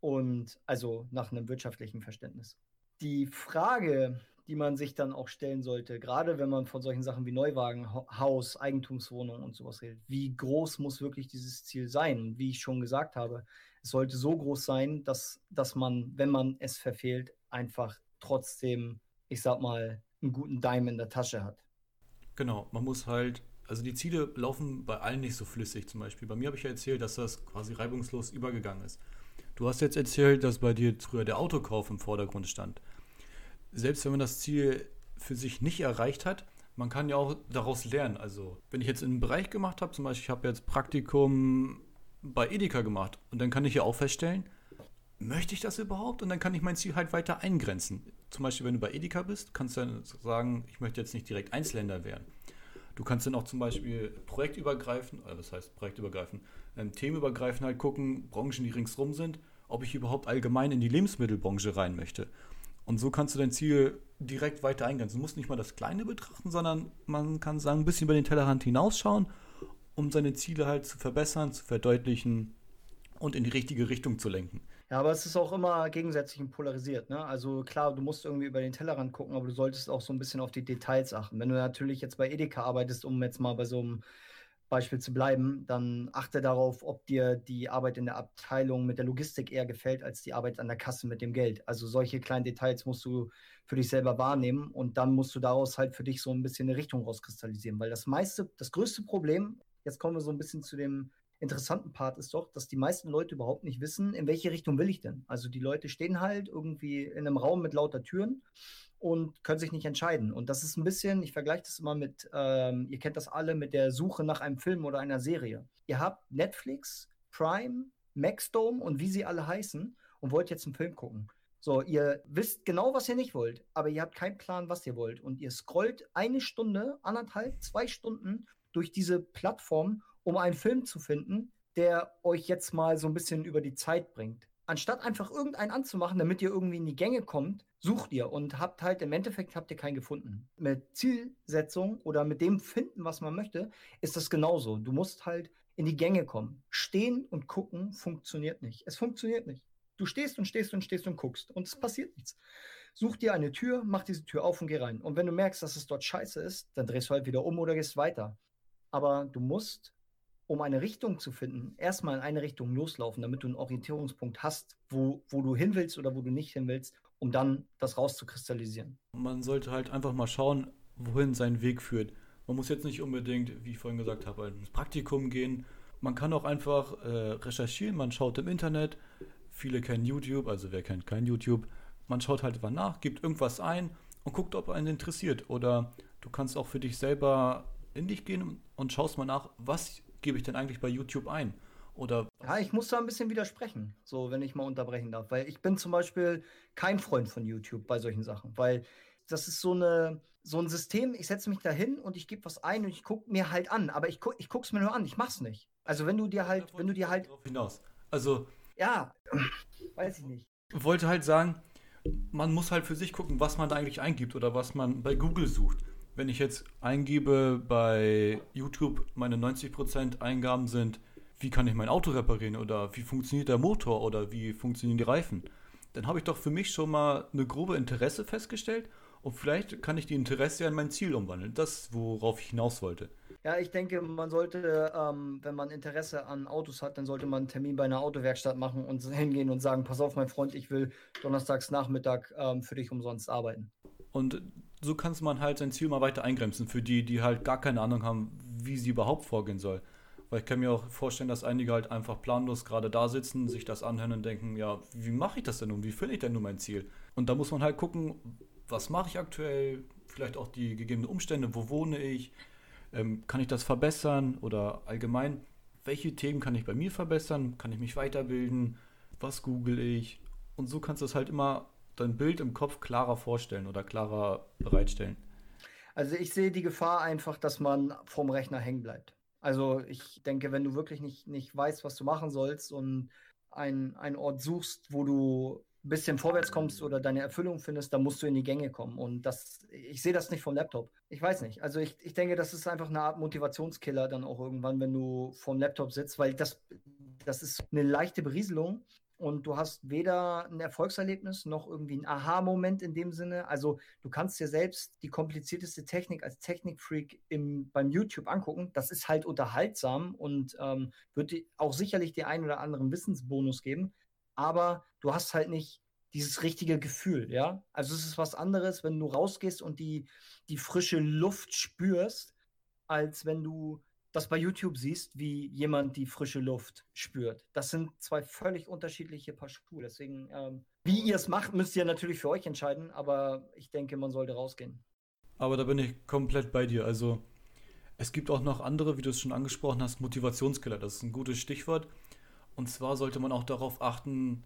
Und also nach einem wirtschaftlichen Verständnis. Die Frage, die man sich dann auch stellen sollte, gerade wenn man von solchen Sachen wie Neuwagen, Haus, Eigentumswohnung und sowas redet, wie groß muss wirklich dieses Ziel sein? Wie ich schon gesagt habe, es sollte so groß sein, dass, dass man, wenn man es verfehlt, einfach trotzdem, ich sag mal, einen guten Dime in der Tasche hat. Genau, man muss halt, also die Ziele laufen bei allen nicht so flüssig zum Beispiel. Bei mir habe ich ja erzählt, dass das quasi reibungslos übergegangen ist. Du hast jetzt erzählt, dass bei dir früher der Autokauf im Vordergrund stand. Selbst wenn man das Ziel für sich nicht erreicht hat, man kann ja auch daraus lernen. Also, wenn ich jetzt einen Bereich gemacht habe, zum Beispiel, ich habe jetzt Praktikum bei Edeka gemacht und dann kann ich ja auch feststellen, möchte ich das überhaupt? Und dann kann ich mein Ziel halt weiter eingrenzen. Zum Beispiel, wenn du bei Edeka bist, kannst du dann sagen, ich möchte jetzt nicht direkt Einzelländer werden. Du kannst dann auch zum Beispiel projektübergreifend, oder was heißt projektübergreifend, ähm, themenübergreifend halt gucken, Branchen, die ringsrum sind, ob ich überhaupt allgemein in die Lebensmittelbranche rein möchte. Und so kannst du dein Ziel direkt weiter eingrenzen. Du musst nicht mal das Kleine betrachten, sondern man kann sagen, ein bisschen über den Tellerrand hinausschauen, um seine Ziele halt zu verbessern, zu verdeutlichen und in die richtige Richtung zu lenken. Ja, aber es ist auch immer gegensätzlich und polarisiert. Ne? Also klar, du musst irgendwie über den Tellerrand gucken, aber du solltest auch so ein bisschen auf die Details achten. Wenn du natürlich jetzt bei Edeka arbeitest, um jetzt mal bei so einem Beispiel zu bleiben, dann achte darauf, ob dir die Arbeit in der Abteilung mit der Logistik eher gefällt als die Arbeit an der Kasse mit dem Geld. Also solche kleinen Details musst du für dich selber wahrnehmen und dann musst du daraus halt für dich so ein bisschen eine Richtung rauskristallisieren, weil das meiste, das größte Problem, jetzt kommen wir so ein bisschen zu dem interessanten Part ist doch, dass die meisten Leute überhaupt nicht wissen, in welche Richtung will ich denn. Also die Leute stehen halt irgendwie in einem Raum mit lauter Türen und können sich nicht entscheiden. Und das ist ein bisschen, ich vergleiche das immer mit, ähm, ihr kennt das alle, mit der Suche nach einem Film oder einer Serie. Ihr habt Netflix, Prime, Maxdome und wie sie alle heißen und wollt jetzt einen Film gucken. So, ihr wisst genau, was ihr nicht wollt, aber ihr habt keinen Plan, was ihr wollt. Und ihr scrollt eine Stunde, anderthalb, zwei Stunden durch diese Plattform um einen Film zu finden, der euch jetzt mal so ein bisschen über die Zeit bringt. Anstatt einfach irgendeinen anzumachen, damit ihr irgendwie in die Gänge kommt, sucht ihr und habt halt im Endeffekt habt ihr keinen gefunden. Mit Zielsetzung oder mit dem finden, was man möchte, ist das genauso. Du musst halt in die Gänge kommen. Stehen und gucken funktioniert nicht. Es funktioniert nicht. Du stehst und stehst und stehst und guckst und es passiert nichts. Such dir eine Tür, mach diese Tür auf und geh rein. Und wenn du merkst, dass es dort scheiße ist, dann drehst du halt wieder um oder gehst weiter. Aber du musst um eine Richtung zu finden, erstmal in eine Richtung loslaufen, damit du einen Orientierungspunkt hast, wo, wo du hin willst oder wo du nicht hin willst, um dann das rauszukristallisieren. Man sollte halt einfach mal schauen, wohin sein Weg führt. Man muss jetzt nicht unbedingt, wie ich vorhin gesagt habe, ins Praktikum gehen. Man kann auch einfach äh, recherchieren, man schaut im Internet. Viele kennen YouTube, also wer kennt kein YouTube. Man schaut halt einfach nach, gibt irgendwas ein und guckt, ob einen interessiert. Oder du kannst auch für dich selber in dich gehen und schaust mal nach, was gebe ich denn eigentlich bei YouTube ein? Oder ja, ich muss da ein bisschen widersprechen, so wenn ich mal unterbrechen darf, weil ich bin zum Beispiel kein Freund von YouTube bei solchen Sachen, weil das ist so eine so ein System. Ich setze mich da hin und ich gebe was ein und ich gucke mir halt an, aber ich gucke ich guck's mir nur an, ich mach's nicht. Also wenn du dir halt, wenn du dir halt hinaus. Also ja, weiß ich nicht. Wollte halt sagen, man muss halt für sich gucken, was man da eigentlich eingibt oder was man bei Google sucht wenn ich jetzt eingebe bei YouTube, meine 90% Eingaben sind, wie kann ich mein Auto reparieren oder wie funktioniert der Motor oder wie funktionieren die Reifen, dann habe ich doch für mich schon mal eine grobe Interesse festgestellt Und vielleicht kann ich die Interesse in mein Ziel umwandeln. Das, worauf ich hinaus wollte. Ja, ich denke, man sollte, ähm, wenn man Interesse an Autos hat, dann sollte man einen Termin bei einer Autowerkstatt machen und hingehen und sagen, pass auf, mein Freund, ich will donnerstags Nachmittag ähm, für dich umsonst arbeiten. Und so kann man halt sein Ziel mal weiter eingrenzen für die, die halt gar keine Ahnung haben, wie sie überhaupt vorgehen soll. Weil ich kann mir auch vorstellen, dass einige halt einfach planlos gerade da sitzen, sich das anhören und denken, ja, wie mache ich das denn nun? Wie finde ich denn nun mein Ziel? Und da muss man halt gucken, was mache ich aktuell? Vielleicht auch die gegebenen Umstände, wo wohne ich? Ähm, kann ich das verbessern? Oder allgemein, welche Themen kann ich bei mir verbessern? Kann ich mich weiterbilden? Was google ich? Und so kannst du es halt immer dein Bild im Kopf klarer vorstellen oder klarer bereitstellen. Also ich sehe die Gefahr einfach, dass man vorm Rechner hängen bleibt. Also ich denke, wenn du wirklich nicht, nicht weißt, was du machen sollst und ein, einen Ort suchst, wo du ein bisschen vorwärts kommst oder deine Erfüllung findest, dann musst du in die Gänge kommen. Und das, ich sehe das nicht vom Laptop. Ich weiß nicht. Also ich, ich denke, das ist einfach eine Art Motivationskiller dann auch irgendwann, wenn du vom Laptop sitzt, weil das, das ist eine leichte Berieselung und du hast weder ein Erfolgserlebnis noch irgendwie ein Aha-Moment in dem Sinne. Also du kannst dir selbst die komplizierteste Technik als Technikfreak im, beim YouTube angucken. Das ist halt unterhaltsam und ähm, wird dir auch sicherlich den einen oder anderen Wissensbonus geben. Aber du hast halt nicht dieses richtige Gefühl, ja. Also es ist was anderes, wenn du rausgehst und die, die frische Luft spürst, als wenn du das bei YouTube siehst, wie jemand die frische Luft spürt. Das sind zwei völlig unterschiedliche Paar Schuhe. Deswegen, ähm, wie ihr es macht, müsst ihr natürlich für euch entscheiden, aber ich denke, man sollte rausgehen. Aber da bin ich komplett bei dir. Also, es gibt auch noch andere, wie du es schon angesprochen hast, Motivationskiller. Das ist ein gutes Stichwort. Und zwar sollte man auch darauf achten,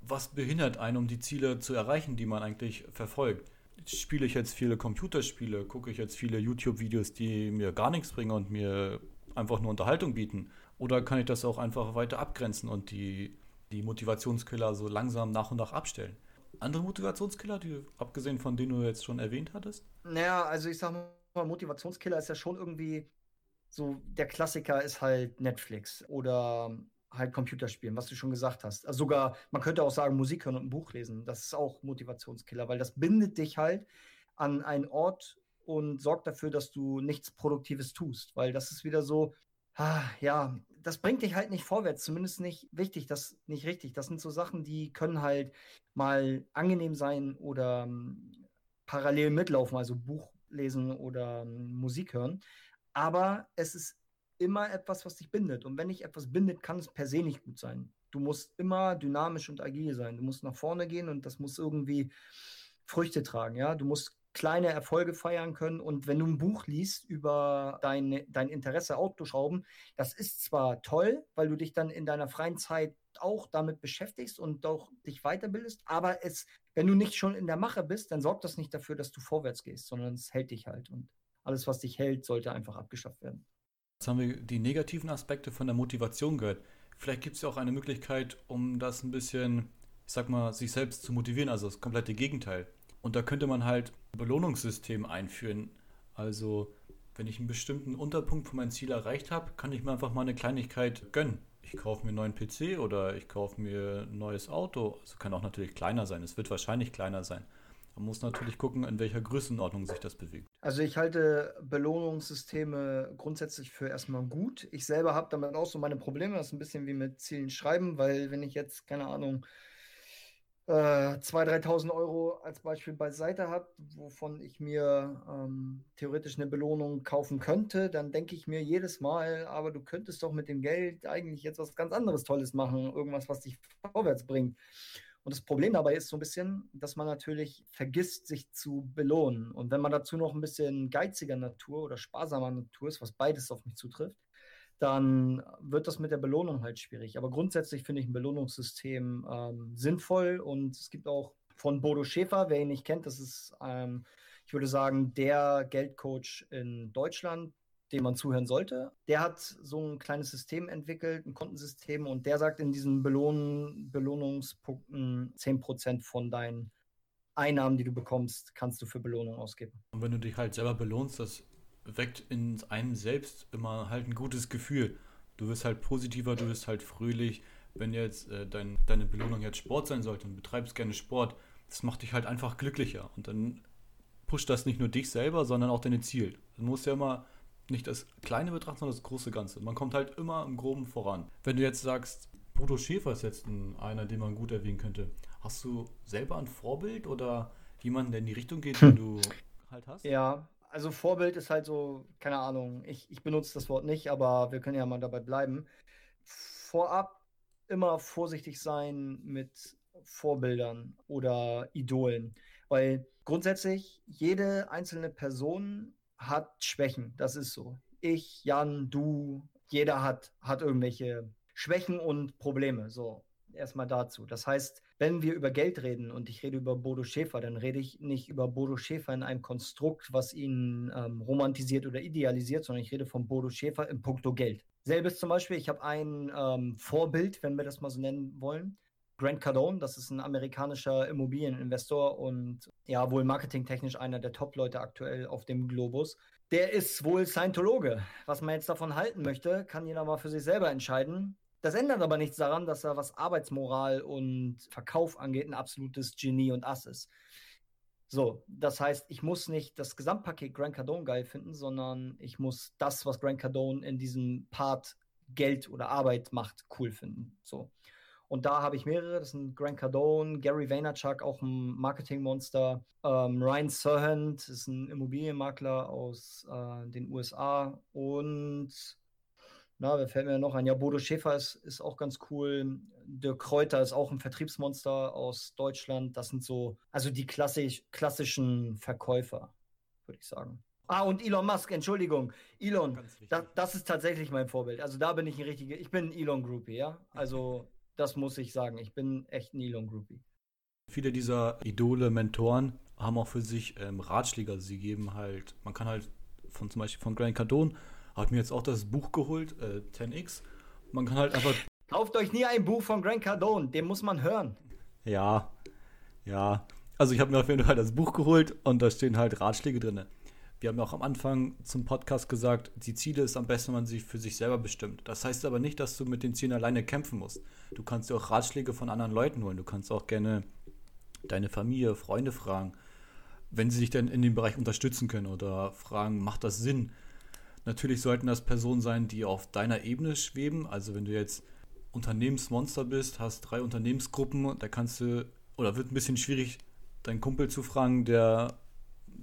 was behindert einen, um die Ziele zu erreichen, die man eigentlich verfolgt spiele ich jetzt viele Computerspiele, gucke ich jetzt viele YouTube-Videos, die mir gar nichts bringen und mir einfach nur Unterhaltung bieten? Oder kann ich das auch einfach weiter abgrenzen und die, die Motivationskiller so langsam nach und nach abstellen? Andere Motivationskiller, die abgesehen von denen du jetzt schon erwähnt hattest? Naja, also ich sag mal, Motivationskiller ist ja schon irgendwie so, der Klassiker ist halt Netflix oder halt Computerspielen, was du schon gesagt hast. Also sogar, man könnte auch sagen, Musik hören und ein Buch lesen. Das ist auch Motivationskiller, weil das bindet dich halt an einen Ort und sorgt dafür, dass du nichts Produktives tust. Weil das ist wieder so, ah, ja, das bringt dich halt nicht vorwärts, zumindest nicht wichtig, das nicht richtig. Das sind so Sachen, die können halt mal angenehm sein oder um, parallel mitlaufen, also Buch lesen oder um, Musik hören. Aber es ist immer etwas, was dich bindet. Und wenn dich etwas bindet, kann es per se nicht gut sein. Du musst immer dynamisch und agil sein. Du musst nach vorne gehen und das muss irgendwie Früchte tragen. Ja, du musst kleine Erfolge feiern können. Und wenn du ein Buch liest über dein, dein Interesse Autoschrauben, das ist zwar toll, weil du dich dann in deiner freien Zeit auch damit beschäftigst und auch dich weiterbildest, aber es, wenn du nicht schon in der Mache bist, dann sorgt das nicht dafür, dass du vorwärts gehst, sondern es hält dich halt. Und alles, was dich hält, sollte einfach abgeschafft werden. Jetzt haben wir die negativen Aspekte von der Motivation gehört. Vielleicht gibt es ja auch eine Möglichkeit, um das ein bisschen, ich sag mal, sich selbst zu motivieren, also das komplette Gegenteil. Und da könnte man halt ein Belohnungssystem einführen. Also, wenn ich einen bestimmten Unterpunkt von meinem Ziel erreicht habe, kann ich mir einfach mal eine Kleinigkeit gönnen. Ich kaufe mir einen neuen PC oder ich kaufe mir ein neues Auto. Also kann auch natürlich kleiner sein. Es wird wahrscheinlich kleiner sein. Man muss natürlich gucken, in welcher Größenordnung sich das bewegt. Also ich halte Belohnungssysteme grundsätzlich für erstmal gut. Ich selber habe damit auch so meine Probleme. Das ist ein bisschen wie mit Zielen schreiben, weil wenn ich jetzt, keine Ahnung, äh, 2.000, 3.000 Euro als Beispiel beiseite habe, wovon ich mir ähm, theoretisch eine Belohnung kaufen könnte, dann denke ich mir jedes Mal, aber du könntest doch mit dem Geld eigentlich jetzt was ganz anderes Tolles machen, irgendwas, was dich vorwärts bringt. Und das Problem dabei ist so ein bisschen, dass man natürlich vergisst, sich zu belohnen. Und wenn man dazu noch ein bisschen geiziger Natur oder sparsamer Natur ist, was beides auf mich zutrifft, dann wird das mit der Belohnung halt schwierig. Aber grundsätzlich finde ich ein Belohnungssystem ähm, sinnvoll und es gibt auch von Bodo Schäfer, wer ihn nicht kennt, das ist, ähm, ich würde sagen, der Geldcoach in Deutschland, dem man zuhören sollte. Der hat so ein kleines System entwickelt, ein Kontensystem, und der sagt in diesen Belohn Belohnungspunkten 10% von deinen Einnahmen, die du bekommst, kannst du für Belohnung ausgeben. Und wenn du dich halt selber belohnst, das weckt in einem selbst immer halt ein gutes Gefühl. Du wirst halt positiver, du wirst halt fröhlich. Wenn jetzt äh, dein, deine Belohnung jetzt Sport sein sollte und betreibst gerne Sport, das macht dich halt einfach glücklicher. Und dann pusht das nicht nur dich selber, sondern auch deine Ziel. Du musst ja immer nicht das Kleine betrachten, sondern das große Ganze. Man kommt halt immer im Groben voran. Wenn du jetzt sagst, Bodo Schäfer ist jetzt ein, einer, den man gut erwähnen könnte. Hast du selber ein Vorbild oder jemanden, der in die Richtung geht, den du halt hast? Ja, also Vorbild ist halt so, keine Ahnung, ich, ich benutze das Wort nicht, aber wir können ja mal dabei bleiben. Vorab immer vorsichtig sein mit Vorbildern oder Idolen, weil grundsätzlich jede einzelne Person hat Schwächen, das ist so. Ich, Jan, du, jeder hat, hat irgendwelche Schwächen und Probleme. So, erstmal dazu. Das heißt, wenn wir über Geld reden und ich rede über Bodo Schäfer, dann rede ich nicht über Bodo Schäfer in einem Konstrukt, was ihn ähm, romantisiert oder idealisiert, sondern ich rede von Bodo Schäfer im Punkto Geld. Selbes zum Beispiel, ich habe ein ähm, Vorbild, wenn wir das mal so nennen wollen. Grant Cardone, das ist ein amerikanischer Immobilieninvestor und ja, wohl marketingtechnisch einer der Top-Leute aktuell auf dem Globus. Der ist wohl Scientologe. Was man jetzt davon halten möchte, kann jeder mal für sich selber entscheiden. Das ändert aber nichts daran, dass er, was Arbeitsmoral und Verkauf angeht, ein absolutes Genie und Ass ist. So, das heißt, ich muss nicht das Gesamtpaket Grant Cardone geil finden, sondern ich muss das, was Grant Cardone in diesem Part Geld oder Arbeit macht, cool finden. So. Und da habe ich mehrere. Das sind Grant Cardone, Gary Vaynerchuk, auch ein Marketingmonster. Ähm, Ryan Serhant ist ein Immobilienmakler aus äh, den USA. Und na, wer fällt mir noch ein? Ja, Bodo Schäfer ist, ist auch ganz cool. Dirk Kräuter ist auch ein Vertriebsmonster aus Deutschland. Das sind so, also die klassisch, klassischen Verkäufer, würde ich sagen. Ah, und Elon Musk, Entschuldigung. Elon, da, das ist tatsächlich mein Vorbild. Also da bin ich ein richtiger, ich bin ein Elon-Groupie, ja. Also das muss ich sagen. Ich bin echt ein Elon-Groupie. Viele dieser Idole, Mentoren haben auch für sich ähm, Ratschläge. Sie geben halt, man kann halt von zum Beispiel von Grant Cardone habe mir jetzt auch das Buch geholt, äh, 10x. Man kann halt einfach. Kauft euch nie ein Buch von Grant Cardone, den muss man hören. Ja, ja. Also ich habe mir auf jeden Fall das Buch geholt und da stehen halt Ratschläge drin. Wir haben ja auch am Anfang zum Podcast gesagt, die Ziele ist am besten, wenn man sie für sich selber bestimmt. Das heißt aber nicht, dass du mit den Zielen alleine kämpfen musst. Du kannst dir auch Ratschläge von anderen Leuten holen. Du kannst auch gerne deine Familie, Freunde fragen, wenn sie dich denn in dem Bereich unterstützen können oder fragen, macht das Sinn? Natürlich sollten das Personen sein, die auf deiner Ebene schweben. Also wenn du jetzt Unternehmensmonster bist, hast drei Unternehmensgruppen, da kannst du, oder wird ein bisschen schwierig, deinen Kumpel zu fragen, der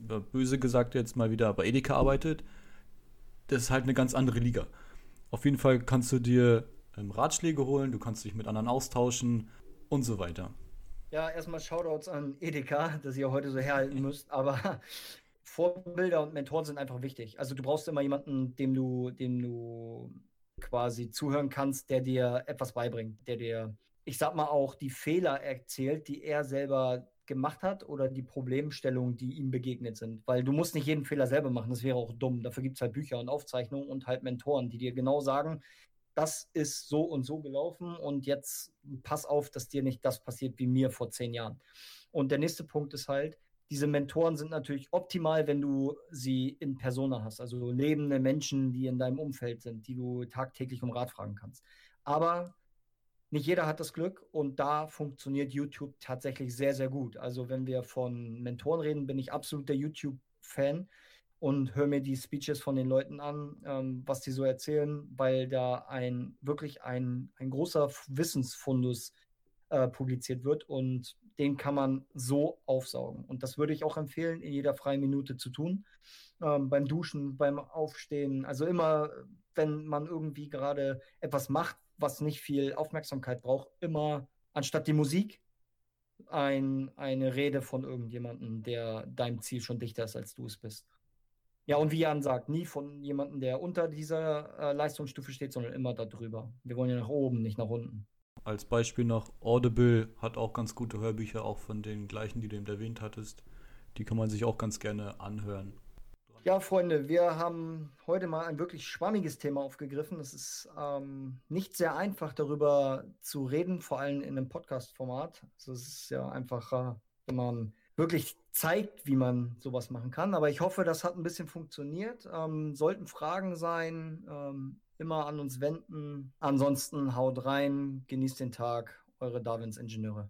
böse gesagt jetzt mal wieder bei Edeka arbeitet. Das ist halt eine ganz andere Liga. Auf jeden Fall kannst du dir ähm, Ratschläge holen, du kannst dich mit anderen austauschen und so weiter. Ja, erstmal Shoutouts an Edeka, dass ihr heute so herhalten müsst, aber Vorbilder und Mentoren sind einfach wichtig. Also du brauchst immer jemanden, dem du, dem du quasi zuhören kannst, der dir etwas beibringt, der dir, ich sag mal auch, die Fehler erzählt, die er selber gemacht hat oder die Problemstellungen, die ihm begegnet sind. Weil du musst nicht jeden Fehler selber machen, das wäre auch dumm. Dafür gibt es halt Bücher und Aufzeichnungen und halt Mentoren, die dir genau sagen, das ist so und so gelaufen und jetzt pass auf, dass dir nicht das passiert wie mir vor zehn Jahren. Und der nächste Punkt ist halt, diese Mentoren sind natürlich optimal, wenn du sie in Persona hast, also lebende Menschen, die in deinem Umfeld sind, die du tagtäglich um Rat fragen kannst. Aber nicht jeder hat das Glück und da funktioniert YouTube tatsächlich sehr, sehr gut. Also wenn wir von Mentoren reden, bin ich absoluter YouTube-Fan und höre mir die Speeches von den Leuten an, ähm, was die so erzählen, weil da ein wirklich ein, ein großer Wissensfundus äh, publiziert wird und den kann man so aufsaugen. Und das würde ich auch empfehlen, in jeder freien Minute zu tun. Ähm, beim Duschen, beim Aufstehen, also immer, wenn man irgendwie gerade etwas macht, was nicht viel Aufmerksamkeit braucht, immer anstatt die Musik ein, eine Rede von irgendjemandem, der deinem Ziel schon dichter ist, als du es bist. Ja, und wie Jan sagt, nie von jemandem, der unter dieser äh, Leistungsstufe steht, sondern immer darüber. Wir wollen ja nach oben, nicht nach unten. Als Beispiel noch Audible hat auch ganz gute Hörbücher, auch von den gleichen, die du eben erwähnt hattest. Die kann man sich auch ganz gerne anhören. Ja, Freunde, wir haben heute mal ein wirklich schwammiges Thema aufgegriffen. Es ist ähm, nicht sehr einfach, darüber zu reden, vor allem in einem Podcast-Format. Also es ist ja einfacher, wenn man wirklich zeigt, wie man sowas machen kann. Aber ich hoffe, das hat ein bisschen funktioniert. Ähm, sollten Fragen sein, ähm, immer an uns wenden. Ansonsten haut rein, genießt den Tag, eure Darwins Ingenieure.